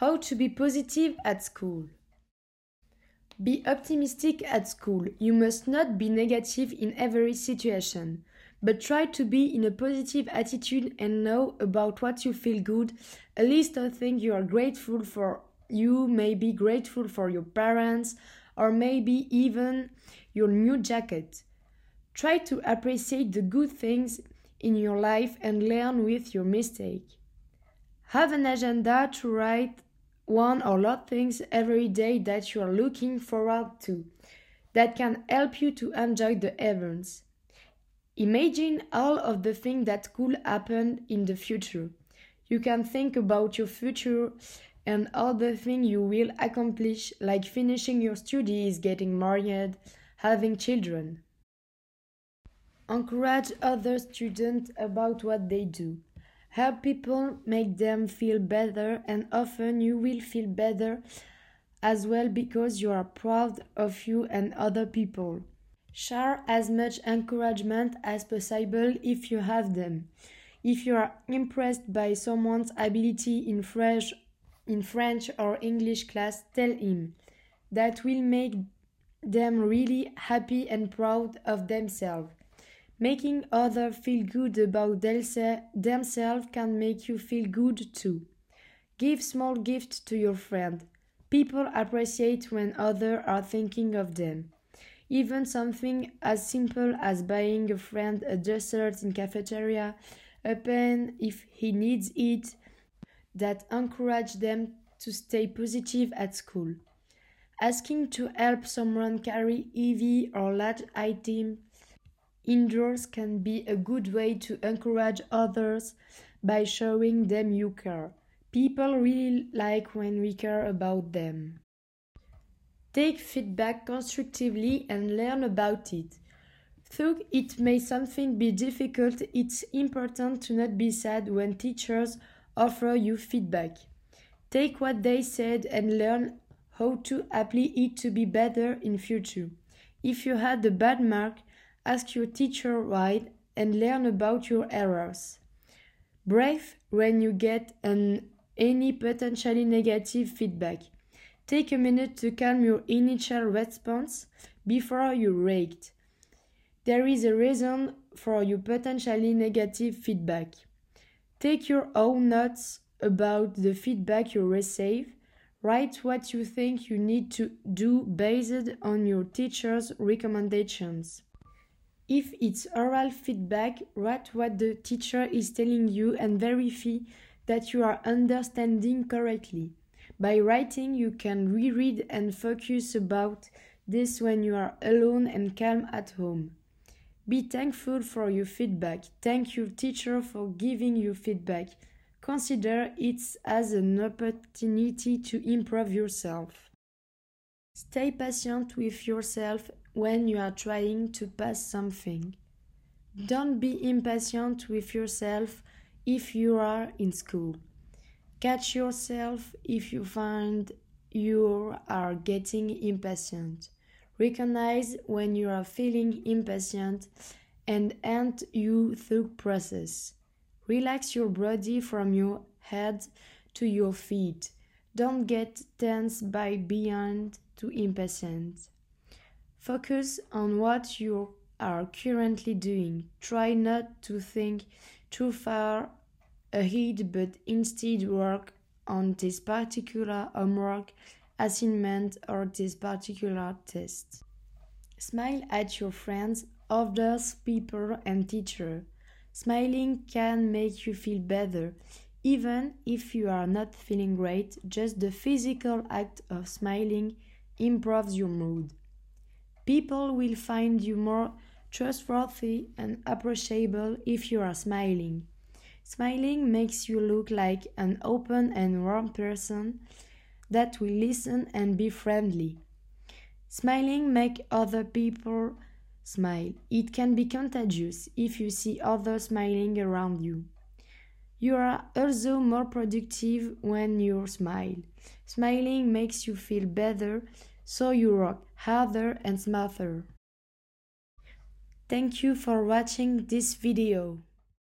How to be positive at school. Be optimistic at school. You must not be negative in every situation, but try to be in a positive attitude and know about what you feel good, a list of things you are grateful for. You may be grateful for your parents or maybe even your new jacket. Try to appreciate the good things in your life and learn with your mistake. Have an agenda to write one or lot things every day that you are looking forward to that can help you to enjoy the events. Imagine all of the things that could happen in the future. You can think about your future and all the things you will accomplish, like finishing your studies, getting married, having children. Encourage other students about what they do. Help people make them feel better, and often you will feel better as well because you are proud of you and other people. Share as much encouragement as possible if you have them. If you are impressed by someone's ability in French, in French or English class, tell him. That will make them really happy and proud of themselves. Making others feel good about themselves can make you feel good too. Give small gifts to your friend. People appreciate when others are thinking of them. Even something as simple as buying a friend a dessert in cafeteria, a pen if he needs it, that encourage them to stay positive at school. Asking to help someone carry heavy or large items Indoors can be a good way to encourage others by showing them you care. People really like when we care about them. Take feedback constructively and learn about it. Though it may something be difficult, it's important to not be sad when teachers offer you feedback. Take what they said and learn how to apply it to be better in future. If you had a bad mark, ask your teacher right, and learn about your errors. Brave when you get an, any potentially negative feedback. Take a minute to calm your initial response before you react. There is a reason for your potentially negative feedback. Take your own notes about the feedback you receive. Write what you think you need to do based on your teacher's recommendations. If it's oral feedback, write what the teacher is telling you and verify that you are understanding correctly. By writing, you can reread and focus about this when you are alone and calm at home. Be thankful for your feedback. Thank your teacher for giving you feedback. Consider it as an opportunity to improve yourself. Stay patient with yourself when you are trying to pass something. Don't be impatient with yourself if you are in school. Catch yourself if you find you are getting impatient. Recognize when you are feeling impatient and end you through process. Relax your body from your head to your feet. Don't get tense by being too impatient. Focus on what you are currently doing. Try not to think too far ahead, but instead work on this particular homework, assignment, or this particular test. Smile at your friends, others, people, and teacher. Smiling can make you feel better. Even if you are not feeling great, just the physical act of smiling improves your mood. People will find you more trustworthy and approachable if you are smiling. Smiling makes you look like an open and warm person that will listen and be friendly. Smiling makes other people smile. It can be contagious if you see others smiling around you. You are also more productive when you smile. Smiling makes you feel better so you rock harder and smarter. Thank you for watching this video.